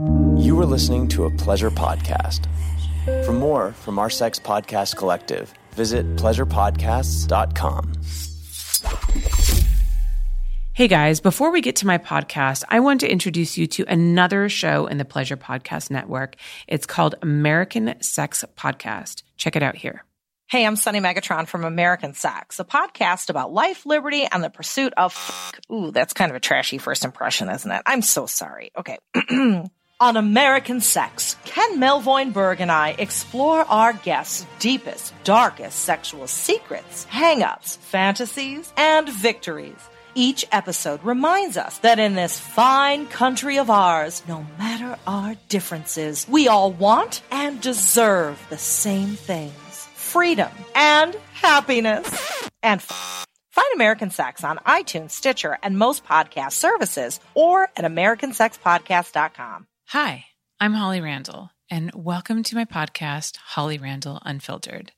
You are listening to a pleasure podcast. For more from our sex podcast collective, visit pleasurepodcasts.com. Hey guys, before we get to my podcast, I want to introduce you to another show in the Pleasure Podcast Network. It's called American Sex Podcast. Check it out here. Hey, I'm Sunny Megatron from American Sex, a podcast about life, liberty, and the pursuit of. F- Ooh, that's kind of a trashy first impression, isn't it? I'm so sorry. Okay. On American Sex, Ken Melvoin Berg and I explore our guests' deepest, darkest sexual secrets, hangups, fantasies, and victories. Each episode reminds us that in this fine country of ours, no matter our differences, we all want and deserve the same things freedom and happiness. And f- find American Sex on iTunes, Stitcher, and most podcast services or at AmericanSexPodcast.com. Hi, I'm Holly Randall, and welcome to my podcast, Holly Randall Unfiltered.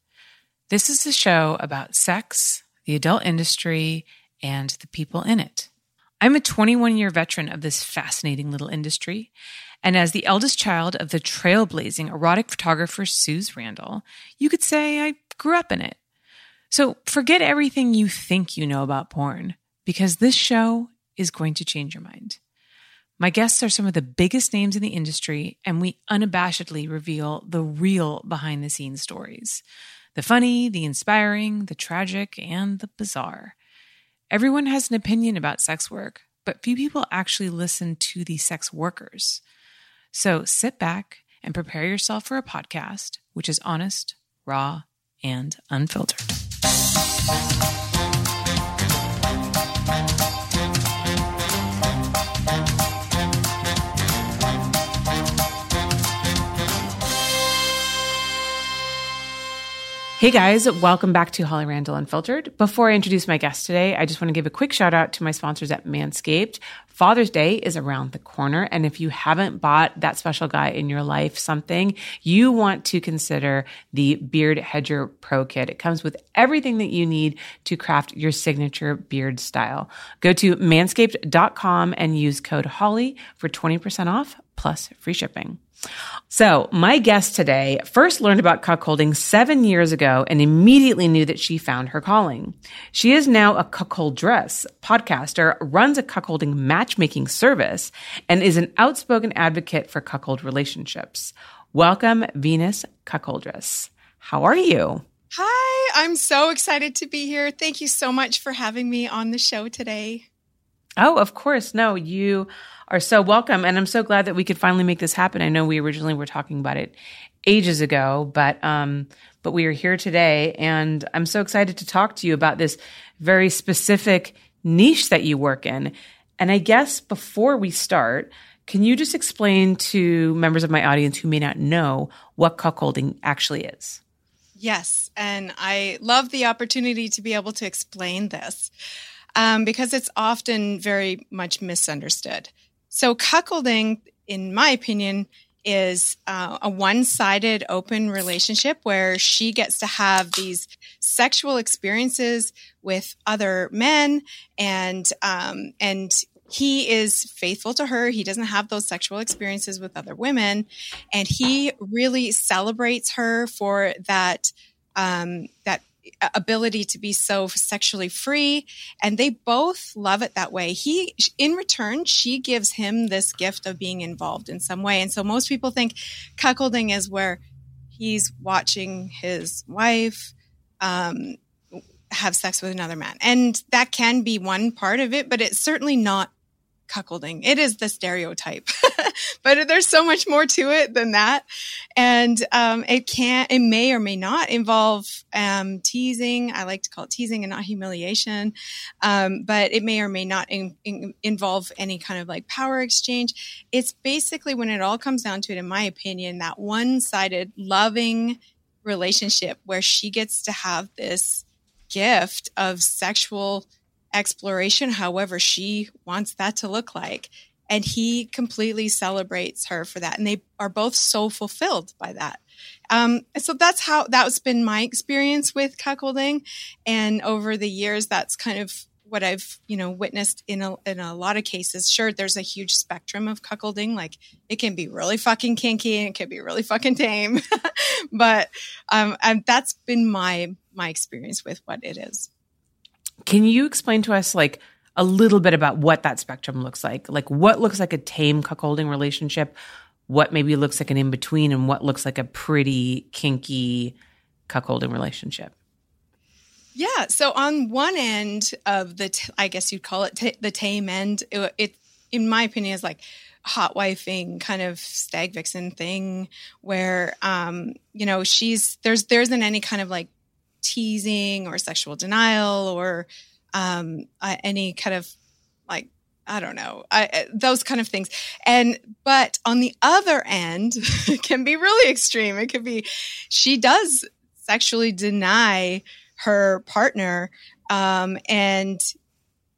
This is a show about sex, the adult industry, and the people in it. I'm a 21 year veteran of this fascinating little industry. And as the eldest child of the trailblazing erotic photographer Suze Randall, you could say I grew up in it. So forget everything you think you know about porn, because this show is going to change your mind. My guests are some of the biggest names in the industry, and we unabashedly reveal the real behind the scenes stories the funny, the inspiring, the tragic, and the bizarre. Everyone has an opinion about sex work, but few people actually listen to the sex workers. So sit back and prepare yourself for a podcast which is honest, raw, and unfiltered. Hey guys, welcome back to Holly Randall Unfiltered. Before I introduce my guest today, I just want to give a quick shout out to my sponsors at Manscaped. Father's Day is around the corner. And if you haven't bought that special guy in your life something, you want to consider the Beard Hedger Pro Kit. It comes with everything that you need to craft your signature beard style. Go to manscaped.com and use code HOLLY for 20% off plus free shipping. So, my guest today first learned about cuckolding seven years ago and immediately knew that she found her calling. She is now a cuckoldress, podcaster, runs a cuckolding matchmaking service, and is an outspoken advocate for cuckold relationships. Welcome, Venus Cuckoldress. How are you? Hi, I'm so excited to be here. Thank you so much for having me on the show today. Oh, of course. No, you are so welcome. And I'm so glad that we could finally make this happen. I know we originally were talking about it ages ago, but, um, but we are here today and I'm so excited to talk to you about this very specific niche that you work in. And I guess before we start, can you just explain to members of my audience who may not know what cuckolding actually is? Yes. And I love the opportunity to be able to explain this um, because it's often very much misunderstood. So, cuckolding, in my opinion, is uh, a one sided open relationship where she gets to have these sexual experiences with other men and, um, and, he is faithful to her. He doesn't have those sexual experiences with other women, and he really celebrates her for that um, that ability to be so sexually free and they both love it that way. He in return she gives him this gift of being involved in some way. And so most people think cuckolding is where he's watching his wife um, have sex with another man. And that can be one part of it but it's certainly not cuckolding. It is the stereotype, but there's so much more to it than that. And um, it can, it may or may not involve um, teasing. I like to call it teasing and not humiliation. Um, but it may or may not in, in, involve any kind of like power exchange. It's basically when it all comes down to it, in my opinion, that one sided loving relationship where she gets to have this gift of sexual exploration, however she wants that to look like. And he completely celebrates her for that. And they are both so fulfilled by that. Um, so that's how that's been my experience with cuckolding. And over the years, that's kind of what I've you know witnessed in a in a lot of cases. Sure, there's a huge spectrum of cuckolding. Like it can be really fucking kinky and it can be really fucking tame, but um, that's been my my experience with what it is. Can you explain to us like a little bit about what that spectrum looks like? Like what looks like a tame cuckolding relationship, what maybe looks like an in between, and what looks like a pretty kinky cuckolding relationship? Yeah. So on one end of the, t- I guess you'd call it t- the tame end, it, it, in my opinion, is like hot wifing kind of stag vixen thing where, um, you know, she's, there's, there isn't any kind of like teasing or sexual denial or, um, uh, any kind of like, I don't know, I, those kind of things. And, but on the other end, can be really extreme. It could be, she does sexually deny her partner. Um, and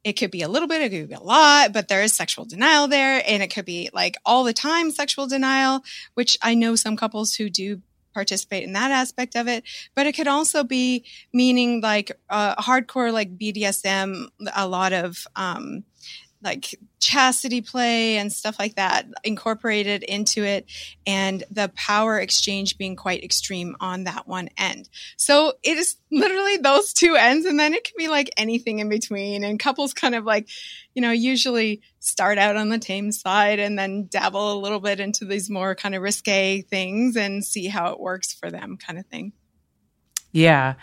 it could be a little bit, it could be a lot, but there is sexual denial there. And it could be like all the time sexual denial, which I know some couples who do participate in that aspect of it. But it could also be meaning like uh, hardcore, like BDSM, a lot of, um, like chastity play and stuff like that incorporated into it and the power exchange being quite extreme on that one end. So it is literally those two ends and then it can be like anything in between and couples kind of like, you know, usually start out on the tame side and then dabble a little bit into these more kind of risque things and see how it works for them kind of thing. Yeah.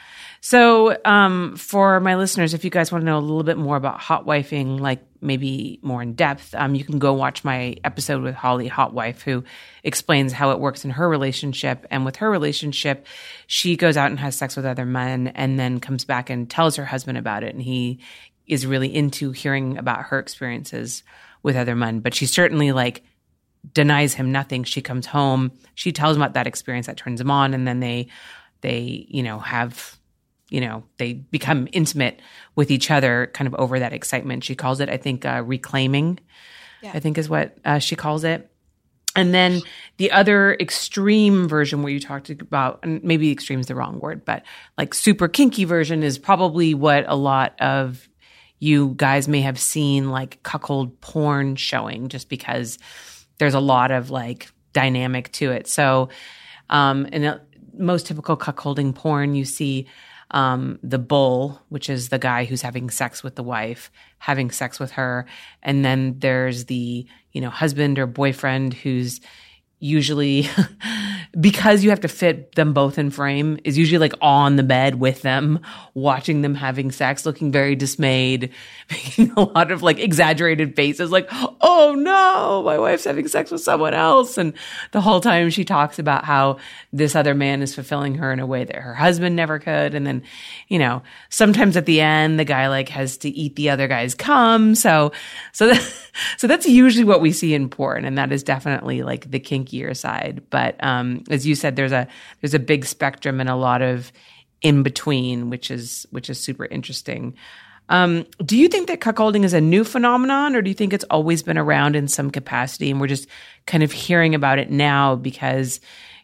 So, um, for my listeners, if you guys want to know a little bit more about hot wifing, like maybe more in depth, um, you can go watch my episode with Holly Hotwife, who explains how it works in her relationship. And with her relationship, she goes out and has sex with other men and then comes back and tells her husband about it. And he is really into hearing about her experiences with other men. But she certainly like denies him nothing. She comes home, she tells him about that experience that turns him on, and then they they, you know, have, you know, they become intimate with each other kind of over that excitement. She calls it, I think, uh, reclaiming, yeah. I think is what uh, she calls it. And then the other extreme version where you talked about, and maybe extreme is the wrong word, but like super kinky version is probably what a lot of you guys may have seen like cuckold porn showing just because there's a lot of like dynamic to it. So, um, and most typical cuckolding porn, you see um, the bull, which is the guy who's having sex with the wife, having sex with her, and then there's the you know husband or boyfriend who's usually because you have to fit them both in frame is usually like on the bed with them watching them having sex looking very dismayed making a lot of like exaggerated faces like oh no my wife's having sex with someone else. And the whole time she talks about how this other man is fulfilling her in a way that her husband never could. And then you know sometimes at the end the guy like has to eat the other guy's cum. So so that, so that's usually what we see in porn. And that is definitely like the kinky gear side. But um, as you said, there's a there's a big spectrum and a lot of in between, which is which is super interesting. Um, do you think that cuckolding is a new phenomenon, or do you think it's always been around in some capacity, and we're just kind of hearing about it now because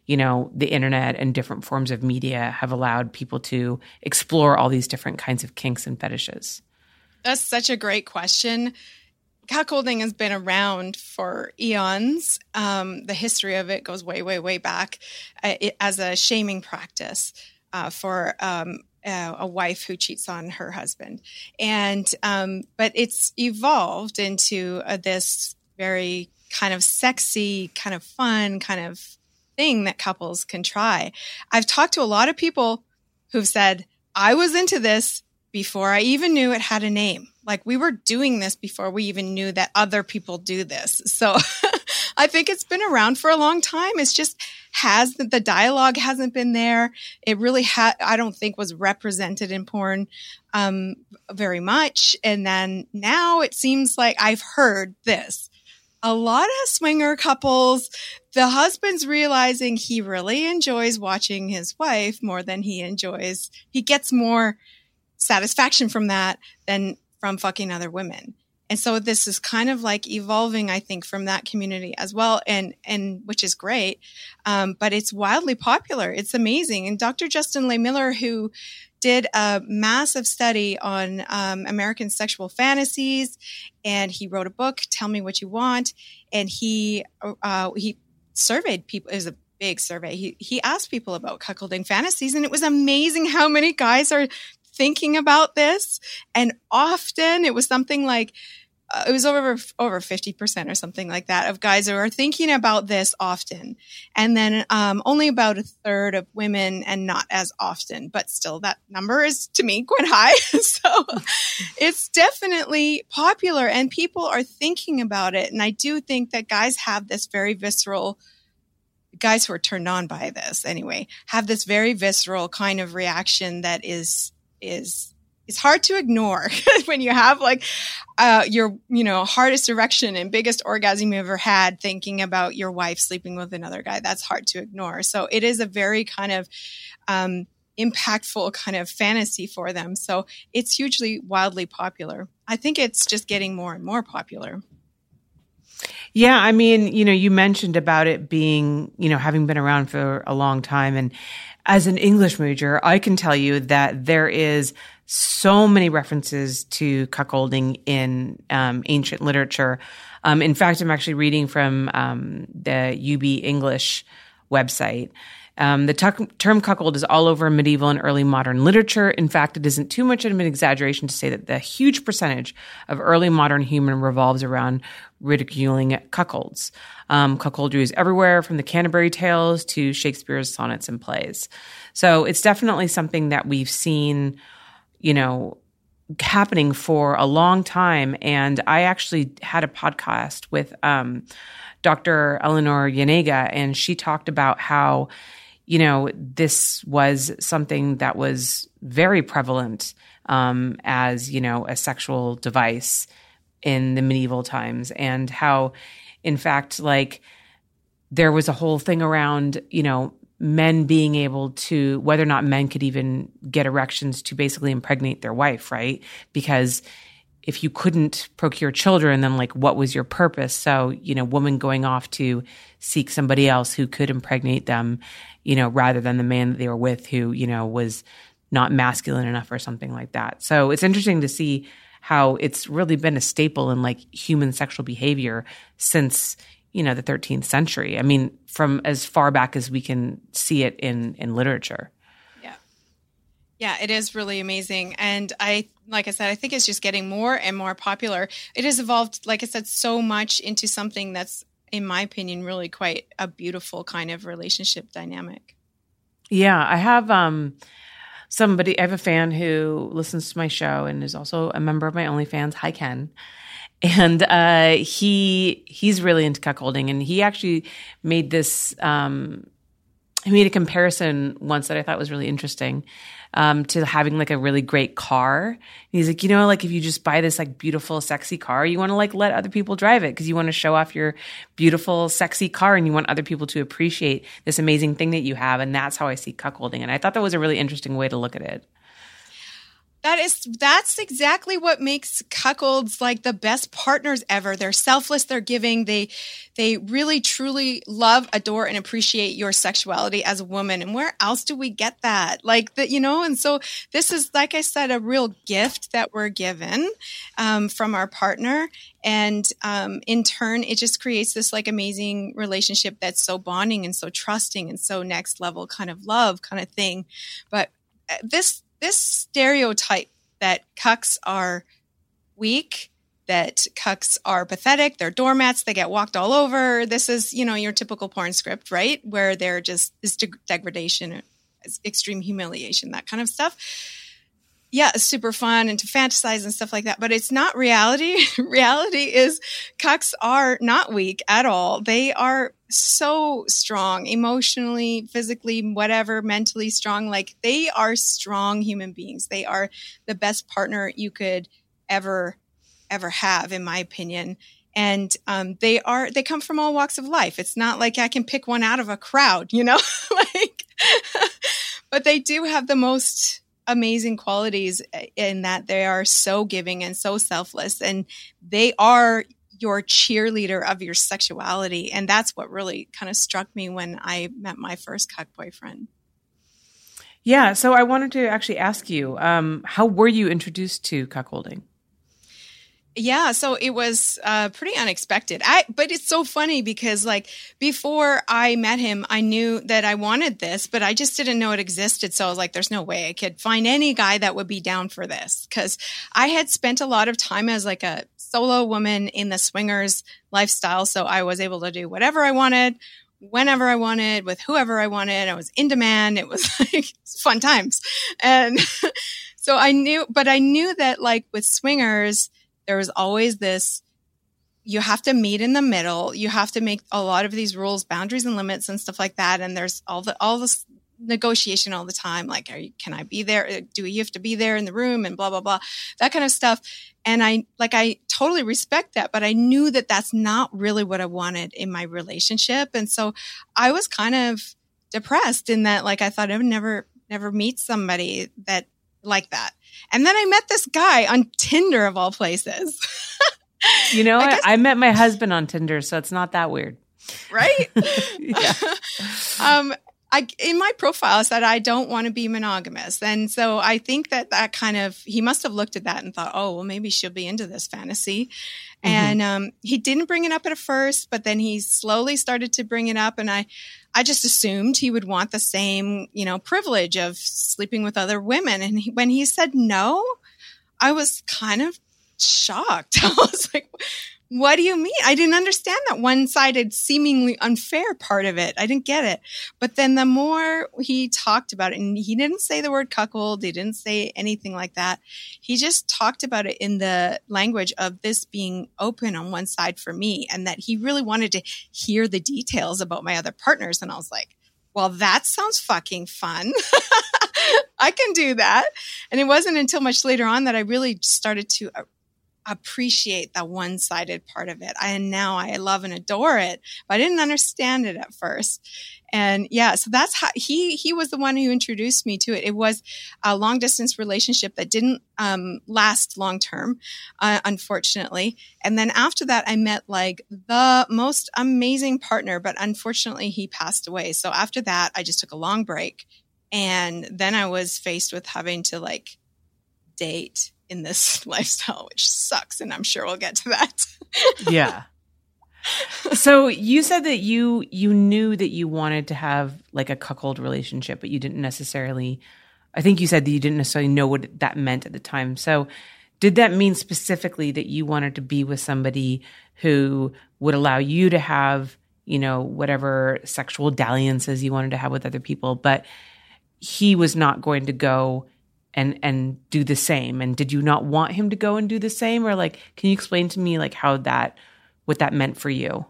you know the internet and different forms of media have allowed people to explore all these different kinds of kinks and fetishes? That's such a great question cuckolding has been around for eons. Um, the history of it goes way, way, way back uh, it, as a shaming practice uh, for um, uh, a wife who cheats on her husband. And, um, but it's evolved into uh, this very kind of sexy, kind of fun, kind of thing that couples can try. I've talked to a lot of people who've said, I was into this before I even knew it had a name. Like we were doing this before we even knew that other people do this. So I think it's been around for a long time. It's just has the dialogue hasn't been there. It really had, I don't think was represented in porn, um, very much. And then now it seems like I've heard this. A lot of swinger couples, the husband's realizing he really enjoys watching his wife more than he enjoys, he gets more satisfaction from that than from fucking other women. And so this is kind of like evolving, I think, from that community as well, and and which is great. Um, but it's wildly popular. It's amazing. And Dr. Justin Lehmiller, who did a massive study on um, American sexual fantasies, and he wrote a book, "Tell Me What You Want," and he uh, he surveyed people. It was a big survey. He he asked people about cuckolding fantasies, and it was amazing how many guys are thinking about this. And often it was something like uh, it was over over 50% or something like that of guys who are thinking about this often and then um, only about a third of women and not as often but still that number is to me quite high so it's definitely popular and people are thinking about it and i do think that guys have this very visceral guys who are turned on by this anyway have this very visceral kind of reaction that is is it's hard to ignore when you have like uh, your you know hardest erection and biggest orgasm you ever had thinking about your wife sleeping with another guy. That's hard to ignore. So it is a very kind of um, impactful kind of fantasy for them. So it's hugely wildly popular. I think it's just getting more and more popular. Yeah, I mean, you know, you mentioned about it being, you know, having been around for a long time and as an English major, I can tell you that there is so many references to cuckolding in um, ancient literature. Um, in fact, I'm actually reading from um, the UB English website. Um, the t- term cuckold is all over medieval and early modern literature. In fact, it isn't too much of an exaggeration to say that the huge percentage of early modern human revolves around ridiculing cuckolds. Um, cuckoldry is everywhere from the Canterbury Tales to Shakespeare's sonnets and plays. So it's definitely something that we've seen, you know, happening for a long time. And I actually had a podcast with um, Dr. Eleanor Janega, and she talked about how you know, this was something that was very prevalent um, as, you know, a sexual device in the medieval times, and how, in fact, like there was a whole thing around, you know, men being able to, whether or not men could even get erections to basically impregnate their wife, right? Because if you couldn't procure children, then like what was your purpose? So, you know, woman going off to seek somebody else who could impregnate them you know, rather than the man that they were with who, you know, was not masculine enough or something like that. So it's interesting to see how it's really been a staple in like human sexual behavior since, you know, the 13th century. I mean, from as far back as we can see it in in literature. Yeah. Yeah, it is really amazing. And I like I said, I think it's just getting more and more popular. It has evolved, like I said, so much into something that's in my opinion, really quite a beautiful kind of relationship dynamic. Yeah, I have um somebody I have a fan who listens to my show and is also a member of my OnlyFans. Hi Ken. And uh he he's really into cuckolding and he actually made this um he made a comparison once that I thought was really interesting um, to having like a really great car. And he's like, you know, like if you just buy this like beautiful, sexy car, you want to like let other people drive it because you want to show off your beautiful, sexy car and you want other people to appreciate this amazing thing that you have. And that's how I see cuckolding. And I thought that was a really interesting way to look at it that is that's exactly what makes cuckolds like the best partners ever. They're selfless they're giving they they really truly love adore and appreciate your sexuality as a woman. And where else do we get that? Like that you know and so this is like i said a real gift that we're given um, from our partner. And um, in turn it just creates this like amazing relationship that's so bonding and so trusting and so next level kind of love kind of thing. But uh, this this stereotype that cucks are weak, that cucks are pathetic, they're doormats, they get walked all over. This is, you know, your typical porn script, right? Where they're just this degradation, extreme humiliation, that kind of stuff yeah, super fun and to fantasize and stuff like that. But it's not reality. reality is cucks are not weak at all. They are so strong, emotionally, physically, whatever, mentally strong. Like they are strong human beings. They are the best partner you could ever, ever have, in my opinion. And um, they are, they come from all walks of life. It's not like I can pick one out of a crowd, you know, like, but they do have the most amazing qualities in that they are so giving and so selfless and they are your cheerleader of your sexuality and that's what really kind of struck me when i met my first cuck boyfriend Yeah. So I wanted to actually ask you, um, how were you introduced to cuckolding? Yeah, so it was uh, pretty unexpected. I, but it's so funny because like before I met him, I knew that I wanted this, but I just didn't know it existed. So I was like, "There's no way I could find any guy that would be down for this." Because I had spent a lot of time as like a solo woman in the swingers lifestyle, so I was able to do whatever I wanted, whenever I wanted, with whoever I wanted. I was in demand. It was like fun times, and so I knew. But I knew that like with swingers there was always this you have to meet in the middle. You have to make a lot of these rules boundaries and limits and stuff like that. And there's all the all this negotiation all the time. Like you, can i be there? Uh, do you have to be there in the room and blah blah blah that kind of stuff. And i like i totally respect that but i knew that that's not really what i wanted in my relationship. And so i was kind of depressed in that like i thought i would never never meet somebody that like that and then I met this guy on Tinder of all places. you know, I, I, met my husband on Tinder, so it's not that weird. Right? yeah. um, I, in my profile said I don't want to be monogamous. And so I think that that kind of, he must have looked at that and thought, oh, well, maybe she'll be into this fantasy. Mm-hmm. And um, he didn't bring it up at first, but then he slowly started to bring it up. And I, I just assumed he would want the same, you know, privilege of sleeping with other women. And he, when he said no, I was kind of shocked. I was like, what do you mean? I didn't understand that one sided, seemingly unfair part of it. I didn't get it. But then the more he talked about it, and he didn't say the word cuckold, he didn't say anything like that. He just talked about it in the language of this being open on one side for me, and that he really wanted to hear the details about my other partners. And I was like, well, that sounds fucking fun. I can do that. And it wasn't until much later on that I really started to uh, appreciate the one sided part of it. I, and now I love and adore it, but I didn't understand it at first. And yeah, so that's how he, he was the one who introduced me to it. It was a long distance relationship that didn't, um, last long term, uh, unfortunately. And then after that, I met like the most amazing partner, but unfortunately he passed away. So after that, I just took a long break. And then I was faced with having to like date in this lifestyle, which sucks. And I'm sure we'll get to that. yeah. So you said that you you knew that you wanted to have like a cuckold relationship, but you didn't necessarily. I think you said that you didn't necessarily know what that meant at the time. So did that mean specifically that you wanted to be with somebody who would allow you to have, you know, whatever sexual dalliances you wanted to have with other people, but he was not going to go and and do the same? And did you not want him to go and do the same? Or like can you explain to me like how that what that meant for you?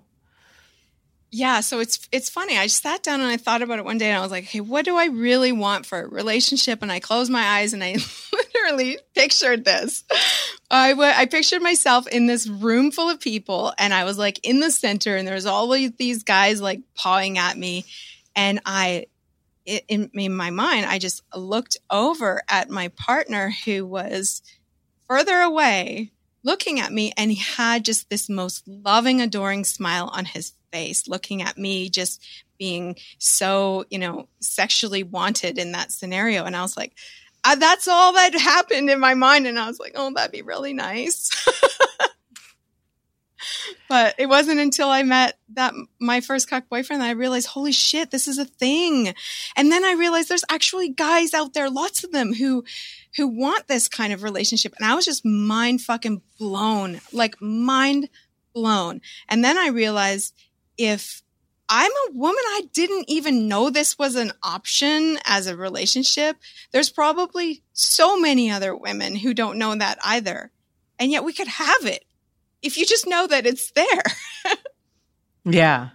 Yeah so it's it's funny. I sat down and i thought about it one day and i was like hey what do i really want for a relationship? And i closed my eyes and i literally pictured this. I, w- I pictured myself in this room full of people and i was like in the center and there's all these guys like pawing at me. And i in, in my mind, I just looked over at my partner who was further away looking at me and he had just this most loving, adoring smile on his face, looking at me, just being so, you know, sexually wanted in that scenario. And I was like, uh, that's all that happened in my mind. And I was like, oh, that'd be really nice. but it wasn't until I met that my first cuck boyfriend that I realized, holy shit, this is a thing. And then I realized there's actually guys out there, lots of them who who want this kind of relationship. And I was just mind fucking blown, like mind blown. And then I realized if I'm a woman, I didn't even know this was an option as a relationship. There's probably so many other women who don't know that either. And yet we could have it if you just know that it's there. yeah.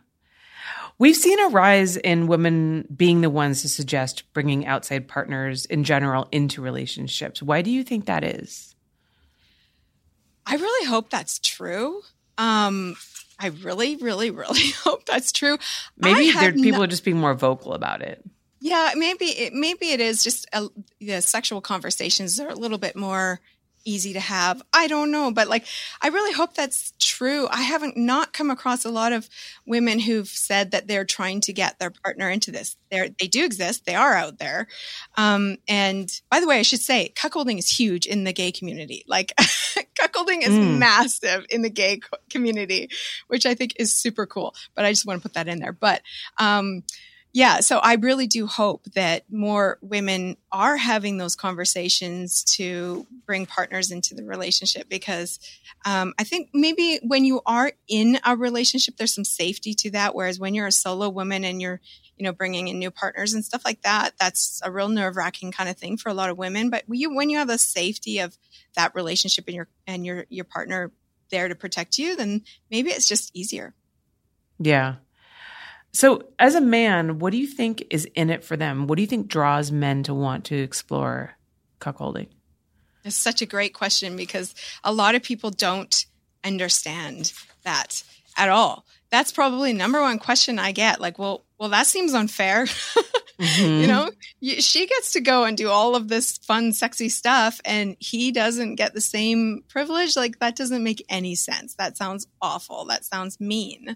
We've seen a rise in women being the ones to suggest bringing outside partners in general into relationships. Why do you think that is? I really hope that's true. Um, I really, really, really hope that's true. Maybe there, people no- are just being more vocal about it. Yeah, maybe it, maybe it is just a, the sexual conversations are a little bit more easy to have. I don't know, but like I really hope that's true. I haven't not come across a lot of women who've said that they're trying to get their partner into this. They they do exist. They are out there. Um, and by the way, I should say cuckolding is huge in the gay community. Like cuckolding is mm. massive in the gay community, which I think is super cool. But I just want to put that in there. But um, yeah, so I really do hope that more women are having those conversations to bring partners into the relationship because um, I think maybe when you are in a relationship, there's some safety to that. Whereas when you're a solo woman and you're, you know, bringing in new partners and stuff like that, that's a real nerve wracking kind of thing for a lot of women. But you, when you have the safety of that relationship and your and your your partner there to protect you, then maybe it's just easier. Yeah. So, as a man, what do you think is in it for them? What do you think draws men to want to explore cuckolding? It's such a great question because a lot of people don't understand that at all. That's probably number one question I get. Like, well, well, that seems unfair. mm-hmm. You know, she gets to go and do all of this fun, sexy stuff, and he doesn't get the same privilege. Like, that doesn't make any sense. That sounds awful. That sounds mean.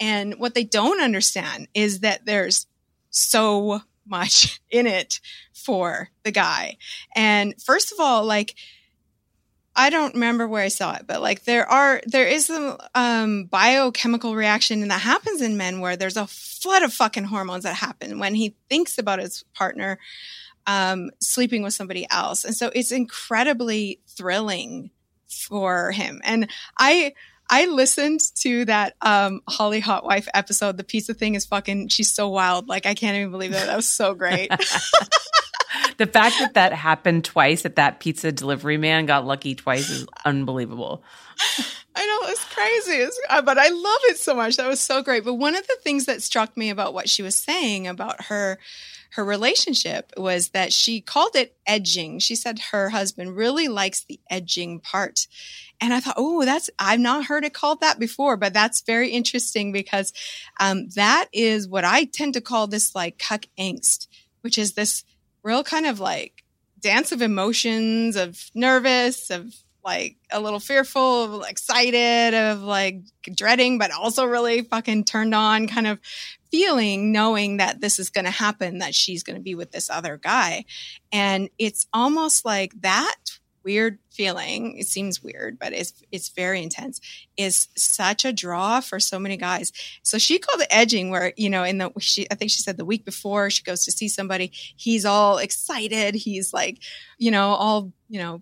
And what they don't understand is that there's so much in it for the guy. And first of all, like, I don't remember where I saw it, but like there are, there is a um, biochemical reaction and that happens in men where there's a flood of fucking hormones that happen when he thinks about his partner um, sleeping with somebody else. And so it's incredibly thrilling for him. And I, I listened to that um, Holly Hot Wife episode. The pizza thing is fucking. She's so wild. Like I can't even believe that. That was so great. the fact that that happened twice, that that pizza delivery man got lucky twice, is unbelievable. I know it's crazy, uh, but I love it so much. That was so great. But one of the things that struck me about what she was saying about her her relationship was that she called it edging. She said her husband really likes the edging part. And I thought, oh, that's, I've not heard it called that before, but that's very interesting because um, that is what I tend to call this like cuck angst, which is this real kind of like dance of emotions, of nervous, of like a little fearful, of excited, of like dreading, but also really fucking turned on kind of feeling knowing that this is going to happen, that she's going to be with this other guy. And it's almost like that weird feeling it seems weird but it's it's very intense is such a draw for so many guys so she called it edging where you know in the she i think she said the week before she goes to see somebody he's all excited he's like you know all you know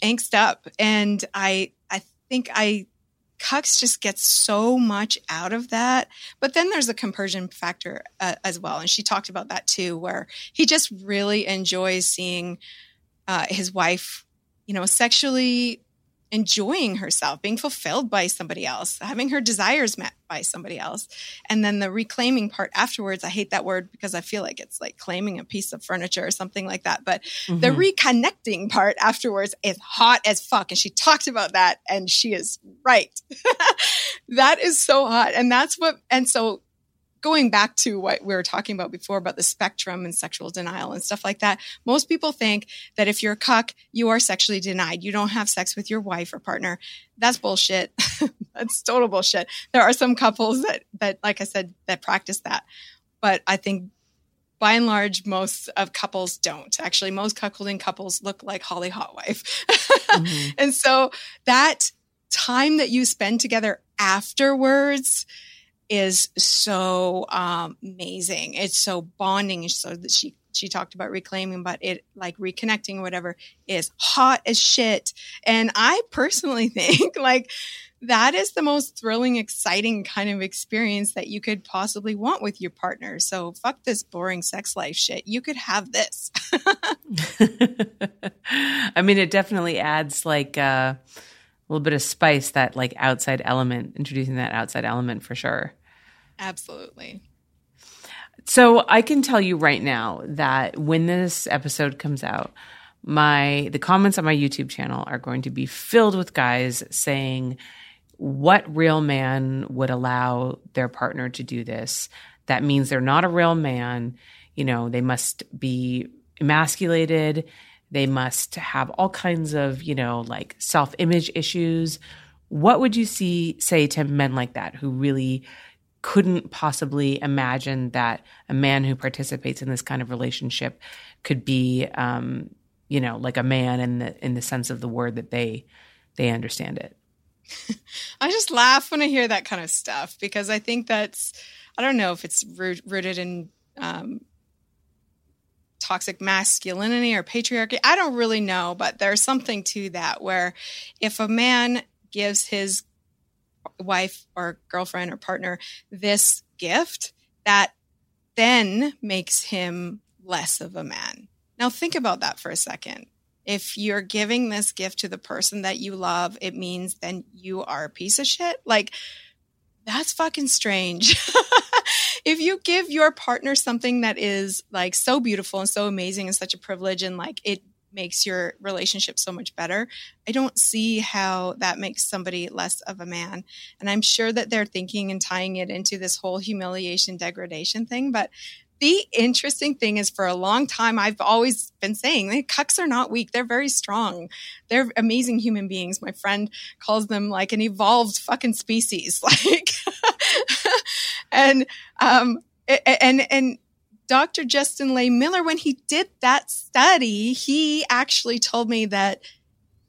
angst up and i i think i Cucks just gets so much out of that. But then there's a compersion factor uh, as well. And she talked about that too, where he just really enjoys seeing uh, his wife, you know, sexually enjoying herself, being fulfilled by somebody else, having her desires met by somebody else. And then the reclaiming part afterwards, I hate that word because I feel like it's like claiming a piece of furniture or something like that. But mm-hmm. the reconnecting part afterwards is hot as fuck. And she talked about that and she is right. that is so hot. And that's what, and so going back to what we were talking about before about the spectrum and sexual denial and stuff like that, most people think that if you're a cuck, you are sexually denied. You don't have sex with your wife or partner. That's bullshit. That's total bullshit. There are some couples that, that, like I said, that practice that. But I think by and large, most of couples don't. Actually, most cuckolding couples look like Holly Hot Wife. mm-hmm. And so that time that you spend together afterwards, is so um, amazing. It's so bonding. So that she she talked about reclaiming, but it like reconnecting whatever is hot as shit. And I personally think like that is the most thrilling, exciting kind of experience that you could possibly want with your partner. So fuck this boring sex life shit. You could have this. I mean, it definitely adds like uh, little bit of spice, that like outside element, introducing that outside element for sure. Absolutely. So I can tell you right now that when this episode comes out, my the comments on my YouTube channel are going to be filled with guys saying what real man would allow their partner to do this. That means they're not a real man. You know, they must be emasculated. They must have all kinds of, you know, like self image issues. What would you see say to men like that who really couldn't possibly imagine that a man who participates in this kind of relationship could be, um, you know, like a man in the in the sense of the word that they they understand it. I just laugh when I hear that kind of stuff because I think that's I don't know if it's rooted in um, toxic masculinity or patriarchy. I don't really know, but there's something to that where if a man gives his wife or girlfriend or partner this gift, that then makes him less of a man. Now, think about that for a second. If you're giving this gift to the person that you love, it means then you are a piece of shit. Like, that's fucking strange. if you give your partner something that is like so beautiful and so amazing and such a privilege and like it makes your relationship so much better, I don't see how that makes somebody less of a man. And I'm sure that they're thinking and tying it into this whole humiliation degradation thing, but the interesting thing is for a long time i've always been saying the cucks are not weak. They're very strong. They're amazing human beings. My friend calls them like an evolved fucking species. Like and um and and dr justin Lay lehmiller when he did that study he actually told me that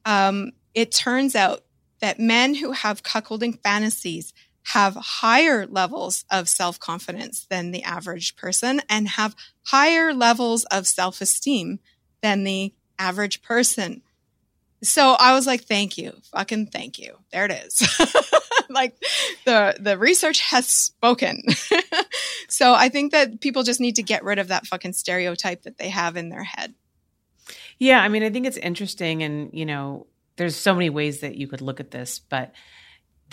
um it turns out that men who have cuckolding fantasies have higher levels of self confidence than the average person and have higher levels of self esteem than the average person. So I was like, thank you. Fucking thank you. There it is. like the the research has spoken. so I think that people just need to get rid of that fucking stereotype that they have in their head. Yeah, I mean, I think it's interesting and, you know, there's so many ways that you could look at this, but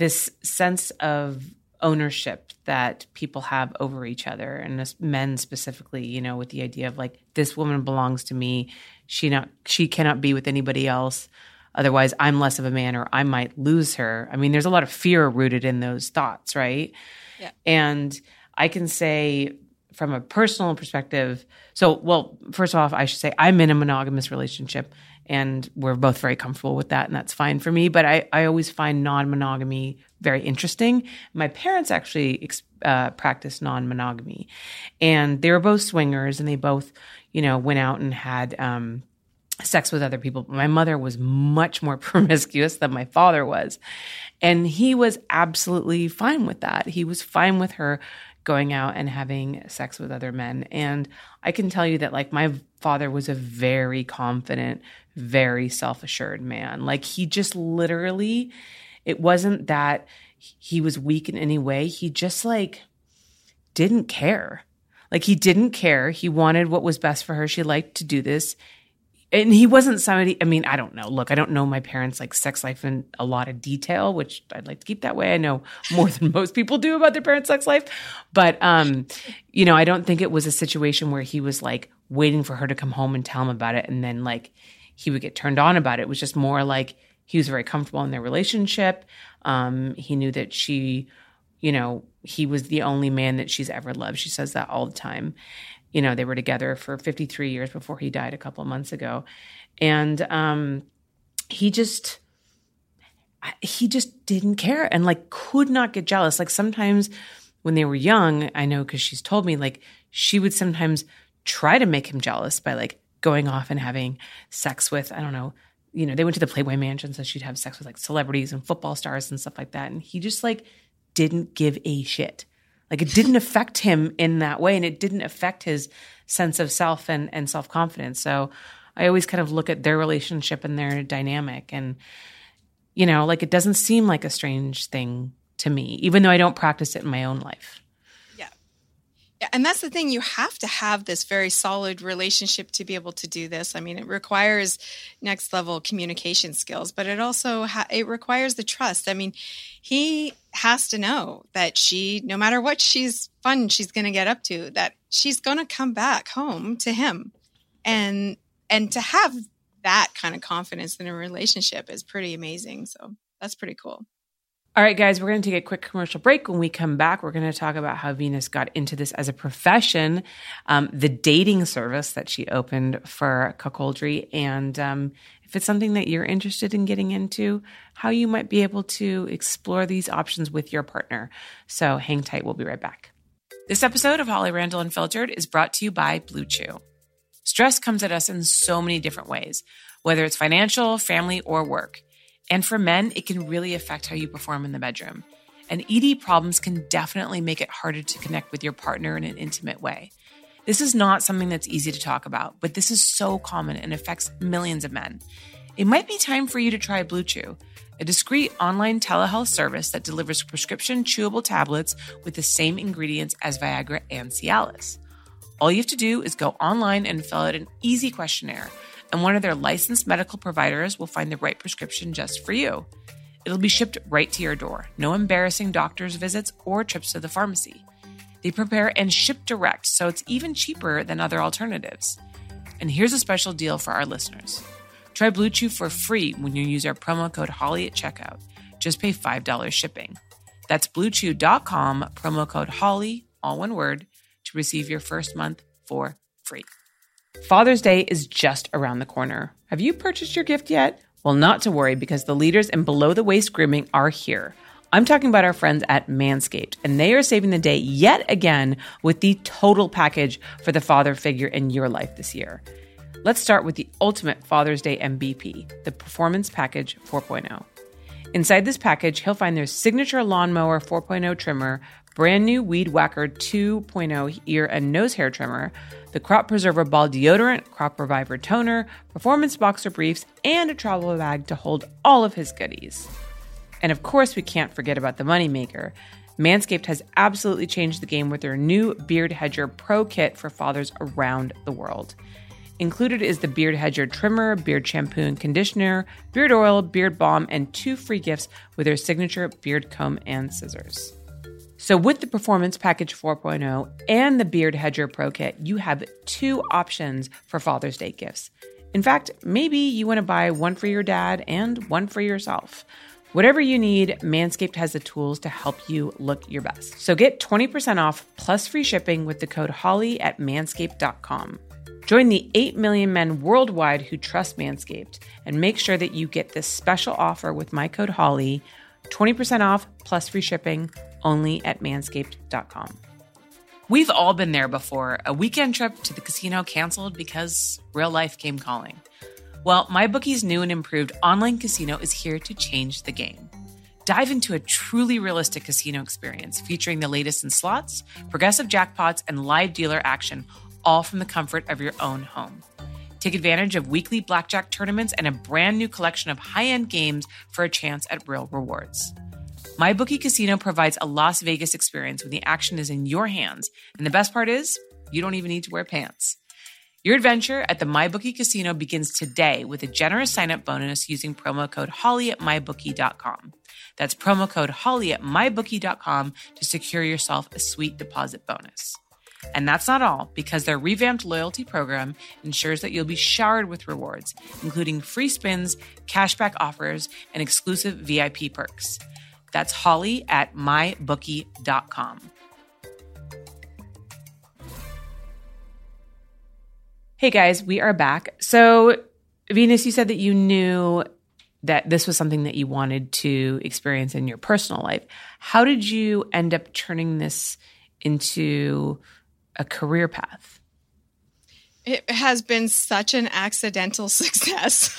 this sense of ownership that people have over each other and men specifically you know with the idea of like this woman belongs to me. She not she cannot be with anybody else. Otherwise i'm less of a man or i might lose her. I mean there's a lot of fear rooted in those thoughts right? Yeah. and i can say from a personal perspective so well first off i should say i'm in a monogamous relationship and we're both very comfortable with that and that's fine for me but i, I always find non-monogamy very interesting my parents actually uh, practiced non-monogamy and they were both swingers and they both you know went out and had um, sex with other people my mother was much more promiscuous than my father was and he was absolutely fine with that he was fine with her going out and having sex with other men. And I can tell you that, like, my father was a very confident, very self assured man. Like, he just literally, it wasn't that he was weak in any way. He just, like, didn't care. Like, he didn't care. He wanted what was best for her. She liked to do this and he wasn't somebody i mean i don't know look i don't know my parents like sex life in a lot of detail which i'd like to keep that way i know more than most people do about their parents sex life but um you know i don't think it was a situation where he was like waiting for her to come home and tell him about it and then like he would get turned on about it it was just more like he was very comfortable in their relationship um he knew that she you know he was the only man that she's ever loved she says that all the time you know, they were together for 53 years before he died a couple of months ago. And um, he just, he just didn't care and like could not get jealous. Like sometimes when they were young, I know because she's told me, like she would sometimes try to make him jealous by like going off and having sex with, I don't know, you know, they went to the Playboy Mansion, so she'd have sex with like celebrities and football stars and stuff like that. And he just like didn't give a shit. Like it didn't affect him in that way and it didn't affect his sense of self and, and self confidence. So I always kind of look at their relationship and their dynamic and, you know, like it doesn't seem like a strange thing to me, even though I don't practice it in my own life. And that's the thing. You have to have this very solid relationship to be able to do this. I mean, it requires next level communication skills, but it also ha- it requires the trust. I mean, he has to know that she, no matter what she's fun she's going to get up to, that she's going to come back home to him, and and to have that kind of confidence in a relationship is pretty amazing. So that's pretty cool. All right, guys, we're going to take a quick commercial break. When we come back, we're going to talk about how Venus got into this as a profession, um, the dating service that she opened for cuckoldry, and um, if it's something that you're interested in getting into, how you might be able to explore these options with your partner. So hang tight. We'll be right back. This episode of Holly Randall Unfiltered is brought to you by BlueChew. Stress comes at us in so many different ways, whether it's financial, family, or work. And for men, it can really affect how you perform in the bedroom. And ED problems can definitely make it harder to connect with your partner in an intimate way. This is not something that's easy to talk about, but this is so common and affects millions of men. It might be time for you to try BlueChew, a discreet online telehealth service that delivers prescription chewable tablets with the same ingredients as Viagra and Cialis. All you have to do is go online and fill out an easy questionnaire and one of their licensed medical providers will find the right prescription just for you. It'll be shipped right to your door. No embarrassing doctor's visits or trips to the pharmacy. They prepare and ship direct, so it's even cheaper than other alternatives. And here's a special deal for our listeners. Try BlueChew for free when you use our promo code HOLLY at checkout. Just pay $5 shipping. That's bluechew.com, promo code HOLLY, all one word, to receive your first month for free. Father's Day is just around the corner. Have you purchased your gift yet? Well, not to worry because the leaders in below the waist grooming are here. I'm talking about our friends at Manscaped, and they are saving the day yet again with the total package for the father figure in your life this year. Let's start with the ultimate Father's Day MVP, the Performance Package 4.0. Inside this package, he'll find their signature lawnmower 4.0 trimmer, brand new Weed Whacker 2.0 ear and nose hair trimmer, the Crop Preserver Ball Deodorant, Crop Reviver Toner, Performance Boxer Briefs, and a travel bag to hold all of his goodies. And of course, we can't forget about the moneymaker. Manscaped has absolutely changed the game with their new Beard Hedger Pro Kit for fathers around the world. Included is the Beard Hedger trimmer, beard shampoo and conditioner, beard oil, beard balm, and two free gifts with their signature beard comb and scissors. So, with the Performance Package 4.0 and the Beard Hedger Pro Kit, you have two options for Father's Day gifts. In fact, maybe you want to buy one for your dad and one for yourself. Whatever you need, Manscaped has the tools to help you look your best. So get 20% off plus free shipping with the code HOLLY at manscaped.com. Join the 8 million men worldwide who trust Manscaped and make sure that you get this special offer with my code HOLLY 20% off plus free shipping only at manscaped.com. We've all been there before a weekend trip to the casino canceled because real life came calling. Well, MyBookie's new and improved online casino is here to change the game. Dive into a truly realistic casino experience featuring the latest in slots, progressive jackpots, and live dealer action, all from the comfort of your own home. Take advantage of weekly blackjack tournaments and a brand new collection of high end games for a chance at real rewards. MyBookie Casino provides a Las Vegas experience when the action is in your hands. And the best part is, you don't even need to wear pants. Your adventure at the MyBookie Casino begins today with a generous sign up bonus using promo code HOLLY at MyBookie.com. That's promo code HOLLY at MyBookie.com to secure yourself a sweet deposit bonus. And that's not all, because their revamped loyalty program ensures that you'll be showered with rewards, including free spins, cashback offers, and exclusive VIP perks. That's holly at mybookie.com. Hey guys, we are back. So, Venus, you said that you knew that this was something that you wanted to experience in your personal life. How did you end up turning this into a career path? It has been such an accidental success.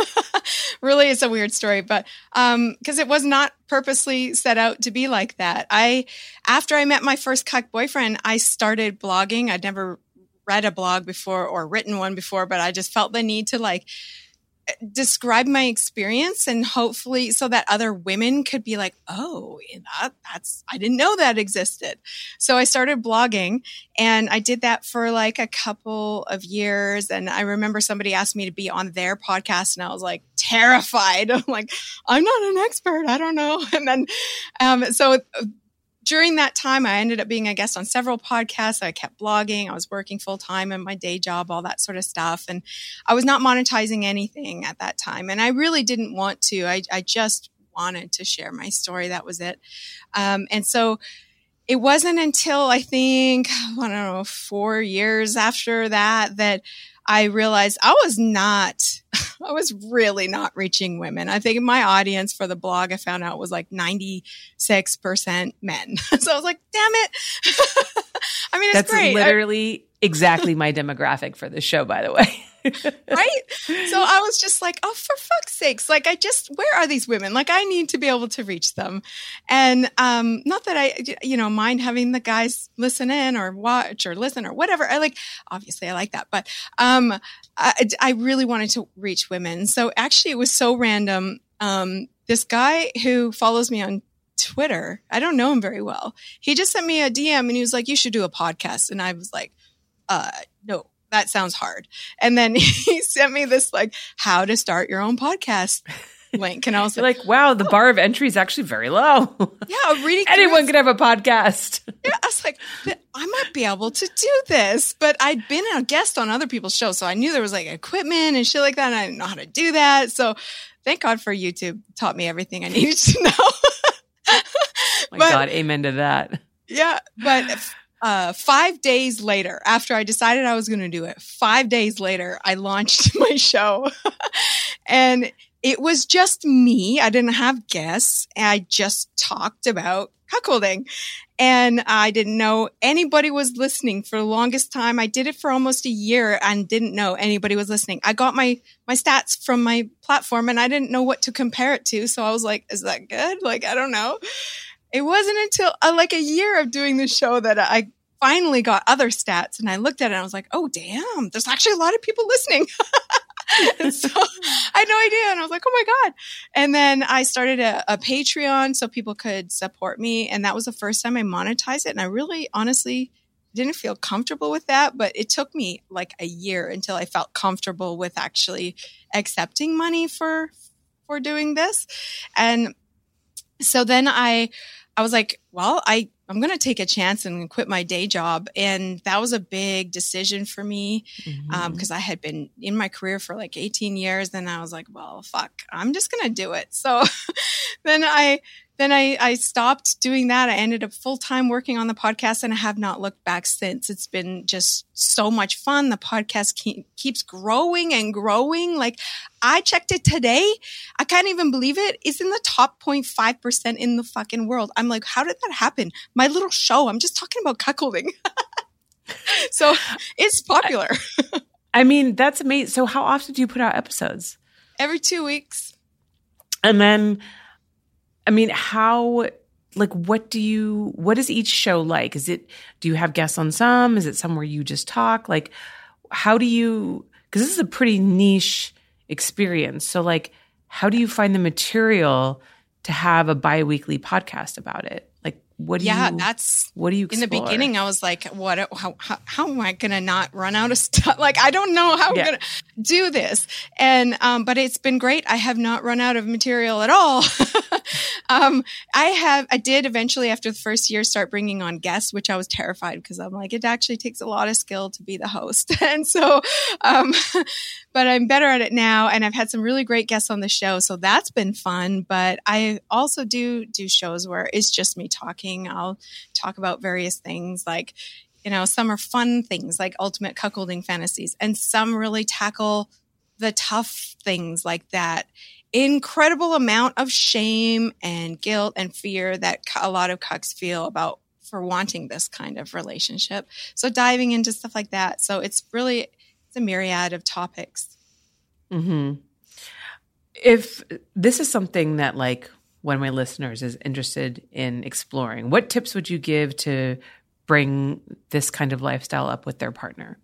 really, it's a weird story, but um, because it was not purposely set out to be like that. I, after I met my first cuck boyfriend, I started blogging. I'd never read a blog before or written one before, but I just felt the need to like describe my experience and hopefully so that other women could be like, oh, that, that's, I didn't know that existed. So I started blogging and I did that for like a couple of years. And I remember somebody asked me to be on their podcast and I was like terrified. I'm like, I'm not an expert. I don't know. And then, um, so during that time, I ended up being a guest on several podcasts. I kept blogging. I was working full time in my day job, all that sort of stuff. And I was not monetizing anything at that time. And I really didn't want to. I, I just wanted to share my story. That was it. Um, and so it wasn't until I think, I don't know, four years after that that I realized I was not, I was really not reaching women. I think my audience for the blog I found out was like 96% men. so I was like, damn it. I mean, it's That's great. literally exactly my demographic for this show, by the way. right? So I was just like, oh, for fuck's sakes. Like, I just, where are these women? Like, I need to be able to reach them. And, um, not that I, you know, mind having the guys listen in or watch or listen or whatever. I like, obviously I like that, but, um, I, I really wanted to reach women. So actually it was so random. Um, this guy who follows me on Twitter, I don't know him very well. He just sent me a DM and he was like, you should do a podcast. And I was like, uh, no, that sounds hard. And then he sent me this like how to start your own podcast link. And I was like, wow, the oh. bar of entry is actually very low. Yeah, reading anyone could have a podcast. Yeah, I was like, I might be able to do this. But I'd been a guest on other people's shows, so I knew there was like equipment and shit like that, and I didn't know how to do that. So thank God for YouTube taught me everything I needed to know. My but, God, amen to that. Yeah, but uh, five days later, after I decided I was going to do it, five days later, I launched my show. and it was just me. I didn't have guests. I just talked about cuckolding. And I didn't know anybody was listening for the longest time. I did it for almost a year and didn't know anybody was listening. I got my, my stats from my platform and I didn't know what to compare it to. So I was like, is that good? Like, I don't know it wasn't until uh, like a year of doing the show that I finally got other stats and I looked at it and I was like, oh, damn, there's actually a lot of people listening. so I had no idea. And I was like, oh my God. And then I started a, a, Patreon so people could support me. And that was the first time I monetized it. And I really honestly didn't feel comfortable with that, but it took me like a year until I felt comfortable with actually accepting money for, for doing this. And so then I, I was like, well, I, I'm going to take a chance and quit my day job. And that was a big decision for me because mm-hmm. um, I had been in my career for like 18 years. And I was like, well, fuck, I'm just going to do it. So then I then I, I stopped doing that. I ended up full time working on the podcast and I have not looked back since. It's been just so much fun. The podcast keep, keeps growing and growing. Like I checked it today. I can't even believe it. It's in the top 0.5% in the fucking world. I'm like, how did that happen? My little show. I'm just talking about cuckolding. so it's popular. I mean, that's amazing. So how often do you put out episodes? Every two weeks. And then I mean, how like what do you what is each show like? Is it do you have guests on some? Is it somewhere you just talk? Like how do you because this is a pretty niche experience. So like how do you find the material to have a bi-weekly podcast about it? What do yeah, you, that's what do you explore? in the beginning? I was like, what? How, how, how am I going to not run out of stuff? Like, I don't know how I'm going to do this. And, um, but it's been great. I have not run out of material at all. um, I have, I did eventually after the first year start bringing on guests, which I was terrified because I'm like, it actually takes a lot of skill to be the host. and so, um, but I'm better at it now. And I've had some really great guests on the show. So that's been fun. But I also do do shows where it's just me talking. I'll talk about various things like, you know, some are fun things like ultimate cuckolding fantasies, and some really tackle the tough things like that incredible amount of shame and guilt and fear that a lot of cucks feel about for wanting this kind of relationship. So diving into stuff like that. So it's really it's a myriad of topics. hmm If this is something that like one of my listeners is interested in exploring, what tips would you give to bring this kind of lifestyle up with their partner?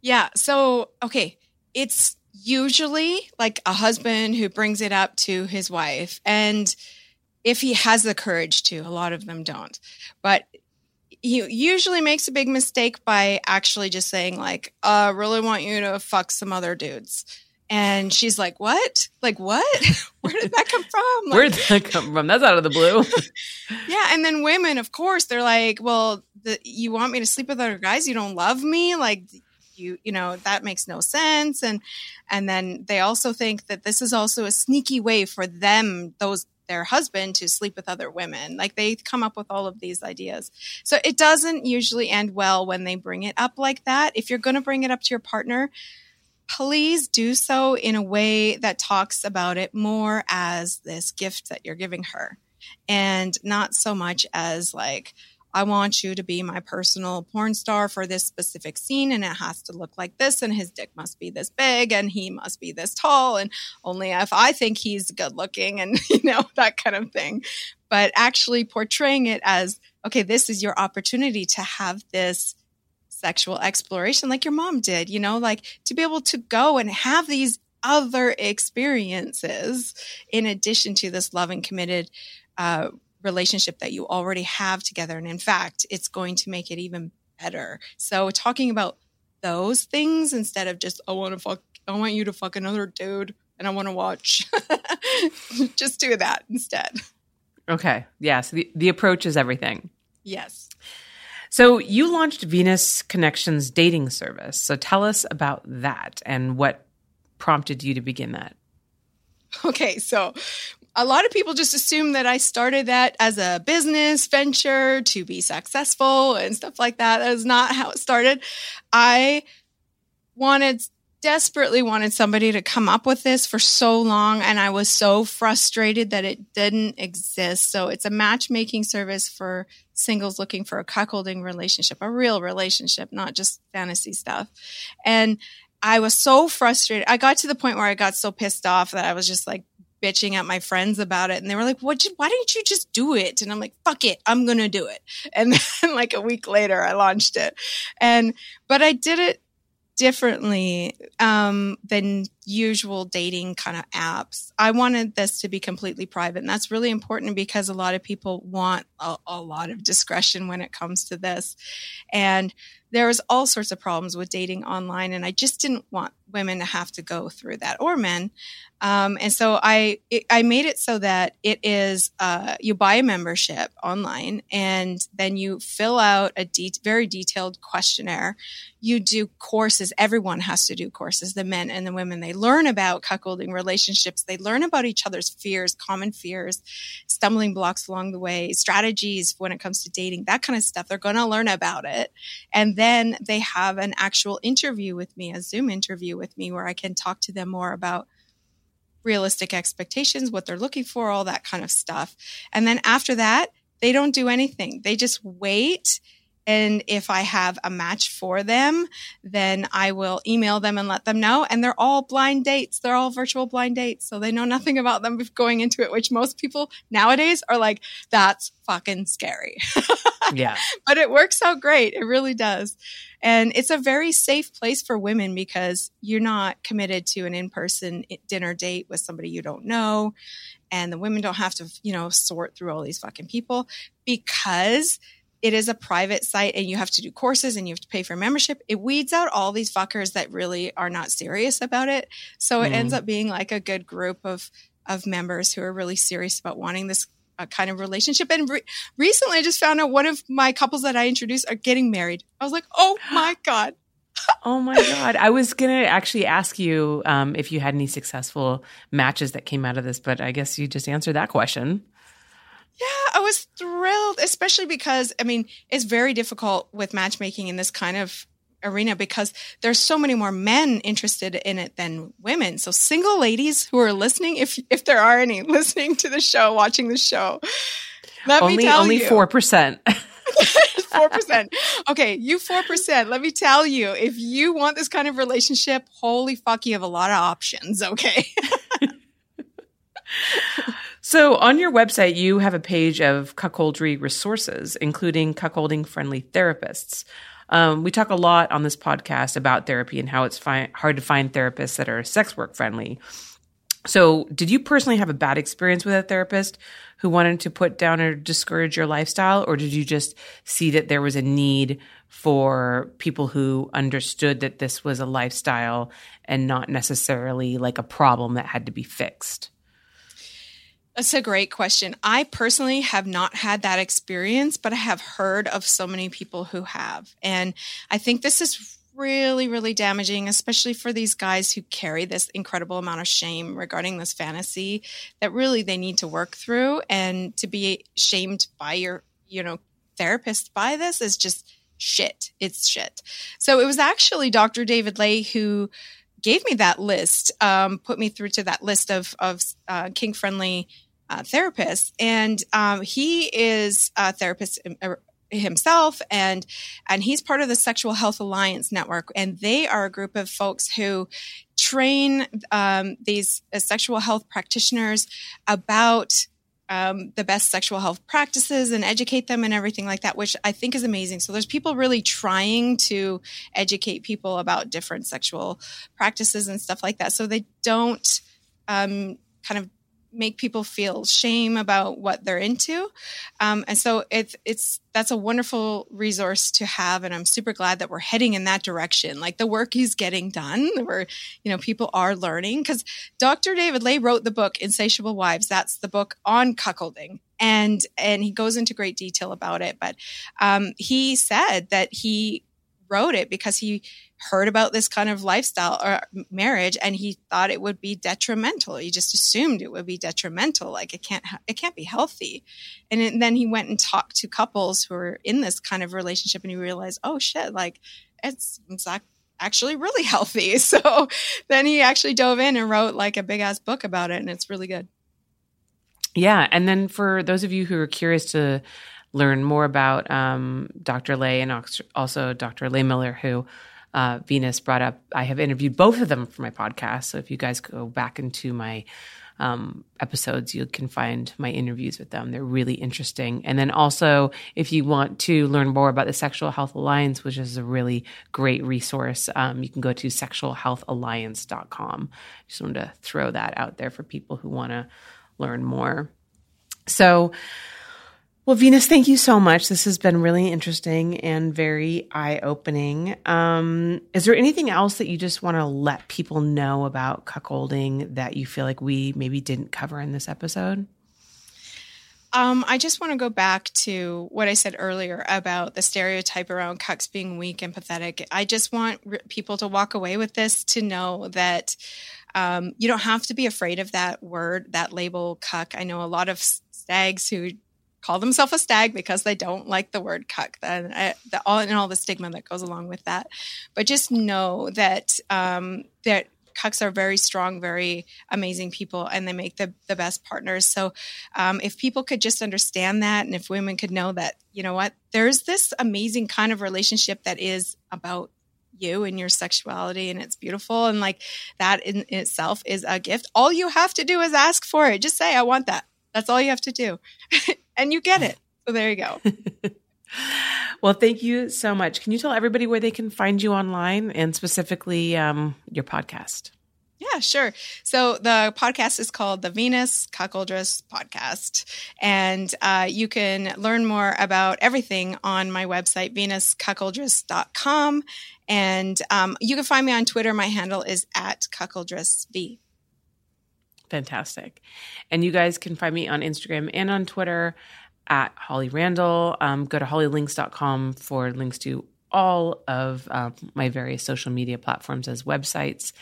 Yeah. So, okay. It's usually like a husband who brings it up to his wife. And if he has the courage to, a lot of them don't. But he usually makes a big mistake by actually just saying like, "I uh, really want you to fuck some other dudes." And she's like, "What? Like what? Where did that come from? Like, Where did that come from? That's out of the blue." yeah, and then women, of course, they're like, "Well, the, you want me to sleep with other guys? You don't love me? Like, you you know that makes no sense and and then they also think that this is also a sneaky way for them those their husband to sleep with other women. Like they come up with all of these ideas. So it doesn't usually end well when they bring it up like that. If you're going to bring it up to your partner please do so in a way that talks about it more as this gift that you're giving her and not so much as like I want you to be my personal porn star for this specific scene and it has to look like this and his dick must be this big and he must be this tall and only if I think he's good looking and you know that kind of thing. But actually portraying it as okay, this is your opportunity to have this sexual exploration like your mom did, you know, like to be able to go and have these other experiences in addition to this loving committed uh, relationship that you already have together. And in fact, it's going to make it even better. So talking about those things instead of just, I want to fuck, I want you to fuck another dude and I want to watch. just do that instead. Okay. Yeah. So the, the approach is everything. Yes. So you launched Venus Connections dating service. So tell us about that and what prompted you to begin that. Okay, so a lot of people just assume that I started that as a business venture to be successful and stuff like that. That is not how it started. I wanted desperately wanted somebody to come up with this for so long and I was so frustrated that it didn't exist. So it's a matchmaking service for singles looking for a cuckolding relationship, a real relationship, not just fantasy stuff. And I was so frustrated. I got to the point where I got so pissed off that I was just like bitching at my friends about it and they were like what why didn't you just do it? And i'm like fuck it i'm gonna do it. And then like a week later i launched it. And but i did it differently um, than usual dating kind of apps. I wanted this to be completely private, and that's really important because a lot of people want a, a lot of discretion when it comes to this. And there was all sorts of problems with dating online, and I just didn't want women to have to go through that or men. Um, and so I it, I made it so that it is uh, you buy a membership online and then you fill out a de- very detailed questionnaire. You do courses. Everyone has to do courses. The men and the women they learn about cuckolding relationships. They learn about each other's fears, common fears, stumbling blocks along the way, strategies when it comes to dating, that kind of stuff. They're going to learn about it, and then they have an actual interview with me, a Zoom interview with me, where I can talk to them more about realistic expectations, what they're looking for, all that kind of stuff. And then after that, they don't do anything. They just wait. And if I have a match for them, then I will email them and let them know. And they're all blind dates. They're all virtual blind dates. So they know nothing about them going into it, which most people nowadays are like, that's fucking scary. yeah. But it works out great. It really does. And it's a very safe place for women because you're not committed to an in person eh, dinner date with somebody you don't know. And the women don't have to, you know, sort through all these fucking people because it is a private site and you have to do courses and you have to pay for membership. It weeds out all these fuckers that really are not serious about it. So it mm. ends up being like a good group of of members who are really serious about wanting this a kind of relationship. And re- recently, I just found out one of my couples that I introduced are getting married. I was like, oh my god. oh my god! I was gonna actually ask you um, if you had any successful matches that came out of this, but I guess you just answered that question. Yeah, I was thrilled, especially because I mean, it's very difficult with matchmaking in this kind of arena because there's so many more men interested in it than women. So single ladies who are listening, if if there are any listening to the show, watching the show, let only, me tell you. only four percent. Four percent. Okay, you four percent. Let me tell you, if you want this kind of relationship, holy fuck, you have a lot of options. Okay. So, on your website, you have a page of cuckoldry resources, including cuckolding friendly therapists. Um, we talk a lot on this podcast about therapy and how it's fi- hard to find therapists that are sex work friendly. So, did you personally have a bad experience with a therapist who wanted to put down or discourage your lifestyle, or did you just see that there was a need for people who understood that this was a lifestyle and not necessarily like a problem that had to be fixed? That's a great question. I personally have not had that experience, but I have heard of so many people who have. And I think this is really, really damaging, especially for these guys who carry this incredible amount of shame regarding this fantasy that really they need to work through. And to be shamed by your, you know, therapist by this is just shit. It's shit. So it was actually Dr. David Ley who gave me that list, um, put me through to that list of, of uh, kink friendly uh, therapists. And um, he is a therapist uh, himself and and he's part of the sexual health alliance network and they are a group of folks who train um, these uh, sexual health practitioners about um, the best sexual health practices and educate them and everything like that, which I think is amazing. So there's people really trying to educate people about different sexual practices and stuff like that. So they don't um, kind of make people feel shame about what they're into. Um, and so it's, it's, that's a wonderful resource to have. And I'm super glad that we're heading in that direction. Like the work is getting done where, you know, people are learning because Dr. David Ley wrote the book Insatiable Wives. That's the book on cuckolding. And, and he goes into great detail about it. But, um, he said that he wrote it because he heard about this kind of lifestyle or marriage and he thought it would be detrimental. He just assumed it would be detrimental like it can't it can't be healthy. And then he went and talked to couples who are in this kind of relationship and he realized oh shit like it's, it's actually really healthy. So then he actually dove in and wrote like a big ass book about it and it's really good. Yeah and then for those of you who are curious to learn more about um, Dr. Ley and also Dr. Lay Lehmiller, who uh, Venus brought up. I have interviewed both of them for my podcast. So if you guys go back into my um, episodes, you can find my interviews with them. They're really interesting. And then also, if you want to learn more about the Sexual Health Alliance, which is a really great resource, um, you can go to sexualhealthalliance.com. Just wanted to throw that out there for people who want to learn more. So, well, Venus, thank you so much. This has been really interesting and very eye opening. Um, is there anything else that you just want to let people know about cuckolding that you feel like we maybe didn't cover in this episode? Um, I just want to go back to what I said earlier about the stereotype around cucks being weak and pathetic. I just want r- people to walk away with this to know that um, you don't have to be afraid of that word, that label cuck. I know a lot of stags who call themselves a stag because they don't like the word cuck and uh, the, all and all the stigma that goes along with that. But just know that um, that cucks are very strong, very amazing people, and they make the the best partners. So um, if people could just understand that, and if women could know that, you know what, there's this amazing kind of relationship that is about you and your sexuality and it's beautiful and like that in, itself is a gift all you have to do is ask for it just say i want that that's all you have to do and you get it. So there you go. well, thank you so much. Can you tell everybody where they can find you online and specifically um, your podcast? Yeah, sure. So the podcast is called the Venus Cuckoldress Podcast. And uh, you can learn more about everything on my website, venuscuckoldress.com. And um, you can find me on Twitter. My handle is at cuckoldressv. Fantastic. And you guys can find me on Instagram and on Twitter at Holly Randall. Um, go to hollylinks.com for links to all of uh, my various social media platforms as websites.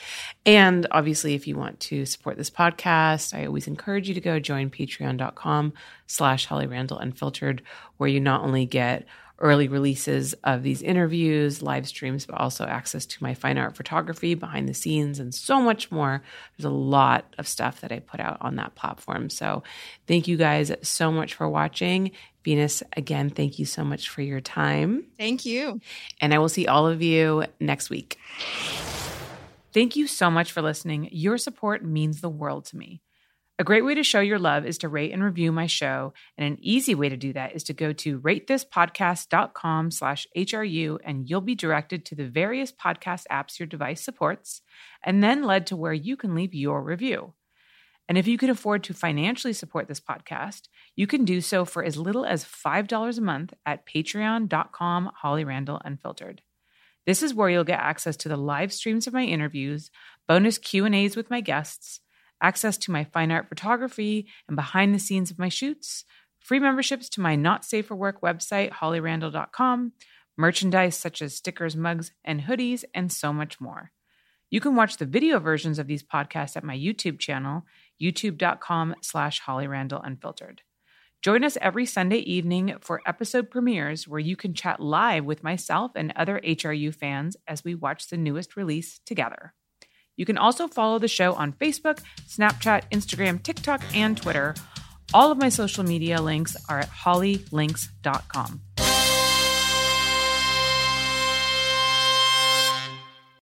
And obviously, if you want to support this podcast, I always encourage you to go join patreon.com slash Holly Randall Unfiltered, where you not only get early releases of these interviews, live streams, but also access to my fine art photography behind the scenes and so much more. There's a lot of stuff that I put out on that platform. So thank you guys so much for watching. Venus, again, thank you so much for your time. Thank you. And I will see all of you next week. Thank you so much for listening. Your support means the world to me. A great way to show your love is to rate and review my show. And an easy way to do that is to go to ratethispodcast.com slash HRU and you'll be directed to the various podcast apps your device supports and then led to where you can leave your review. And if you can afford to financially support this podcast, you can do so for as little as $5 a month at patreon.com Holly Randall Unfiltered. This is where you'll get access to the live streams of my interviews, bonus Q&As with my guests, access to my fine art photography and behind the scenes of my shoots, free memberships to my Not Safe for Work website, hollyrandall.com, merchandise such as stickers, mugs, and hoodies, and so much more. You can watch the video versions of these podcasts at my YouTube channel, youtube.com slash Holly Randall Unfiltered. Join us every Sunday evening for episode premieres where you can chat live with myself and other HRU fans as we watch the newest release together. You can also follow the show on Facebook, Snapchat, Instagram, TikTok, and Twitter. All of my social media links are at hollylinks.com.